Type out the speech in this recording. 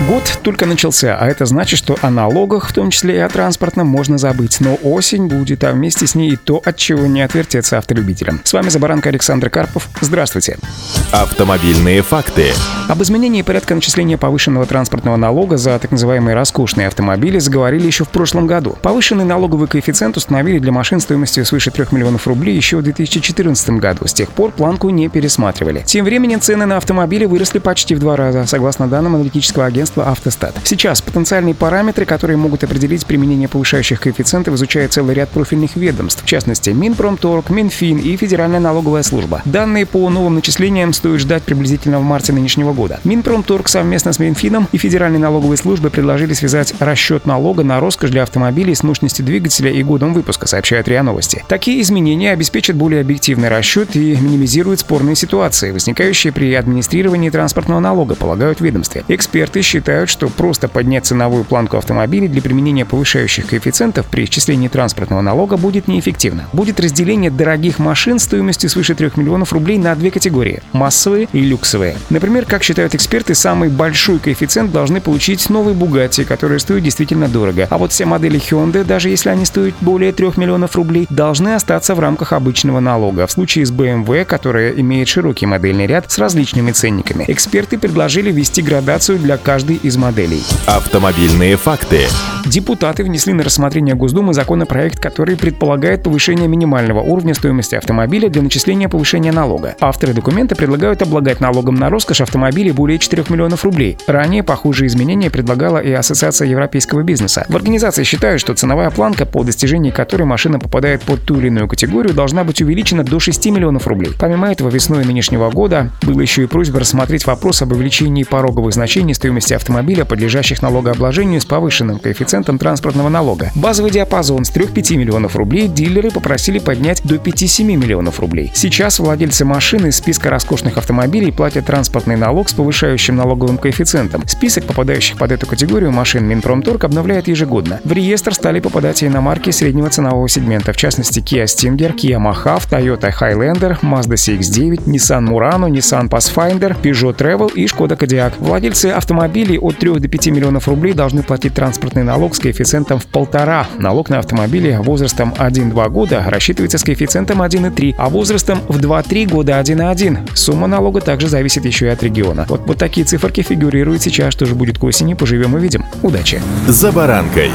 Год только начался, а это значит, что о налогах, в том числе и о транспортном, можно забыть. Но осень будет, а вместе с ней и то, от чего не отвертеться автолюбителям. С вами Забаранка Александр Карпов. Здравствуйте. Автомобильные факты. Об изменении порядка начисления повышенного транспортного налога за так называемые роскошные автомобили заговорили еще в прошлом году. Повышенный налоговый коэффициент установили для машин стоимостью свыше 3 миллионов рублей еще в 2014 году. С тех пор планку не пересматривали. Тем временем цены на автомобили выросли почти в два раза, согласно данным аналитического агентства агентства «Автостат». Сейчас потенциальные параметры, которые могут определить применение повышающих коэффициентов, изучает целый ряд профильных ведомств, в частности Минпромторг, Минфин и Федеральная налоговая служба. Данные по новым начислениям стоит ждать приблизительно в марте нынешнего года. Минпромторг совместно с Минфином и Федеральной налоговой службой предложили связать расчет налога на роскошь для автомобилей с мощностью двигателя и годом выпуска, сообщает РИА Новости. Такие изменения обеспечат более объективный расчет и минимизируют спорные ситуации, возникающие при администрировании транспортного налога, полагают ведомстве. Эксперты считают, что просто поднять ценовую планку автомобилей для применения повышающих коэффициентов при исчислении транспортного налога будет неэффективно. Будет разделение дорогих машин стоимостью свыше 3 миллионов рублей на две категории – массовые и люксовые. Например, как считают эксперты, самый большой коэффициент должны получить новые Bugatti, которые стоят действительно дорого. А вот все модели Hyundai, даже если они стоят более 3 миллионов рублей, должны остаться в рамках обычного налога. В случае с BMW, которая имеет широкий модельный ряд с различными ценниками, эксперты предложили ввести градацию для каждой каждой из моделей. Автомобильные факты. Депутаты внесли на рассмотрение Госдумы законопроект, который предполагает повышение минимального уровня стоимости автомобиля для начисления повышения налога. Авторы документа предлагают облагать налогом на роскошь автомобилей более 4 миллионов рублей. Ранее похожие изменения предлагала и Ассоциация европейского бизнеса. В организации считают, что ценовая планка, по достижении которой машина попадает под ту или иную категорию, должна быть увеличена до 6 миллионов рублей. Помимо этого, весной нынешнего года была еще и просьба рассмотреть вопрос об увеличении пороговых значений стоимости автомобиля, подлежащих налогообложению с повышенным коэффициентом транспортного налога. Базовый диапазон с 3-5 миллионов рублей дилеры попросили поднять до 5-7 миллионов рублей. Сейчас владельцы машины из списка роскошных автомобилей платят транспортный налог с повышающим налоговым коэффициентом. Список попадающих под эту категорию машин Минпромторг обновляет ежегодно. В реестр стали попадать и иномарки среднего ценового сегмента, в частности Kia Stinger, Kia Mahav, Toyota Highlander, Mazda CX-9, Nissan Murano, Nissan Pathfinder, Peugeot Travel и Skoda Kodiaq. Владельцы автомобилей от 3 до 5 миллионов рублей должны платить транспортный налог с коэффициентом в полтора. Налог на автомобили возрастом 1-2 года рассчитывается с коэффициентом 1,3, а возрастом в 2-3 года 1,1. Сумма налога также зависит еще и от региона. Вот, вот такие циферки фигурируют сейчас. Что же будет к осени, поживем и видим. Удачи! За баранкой.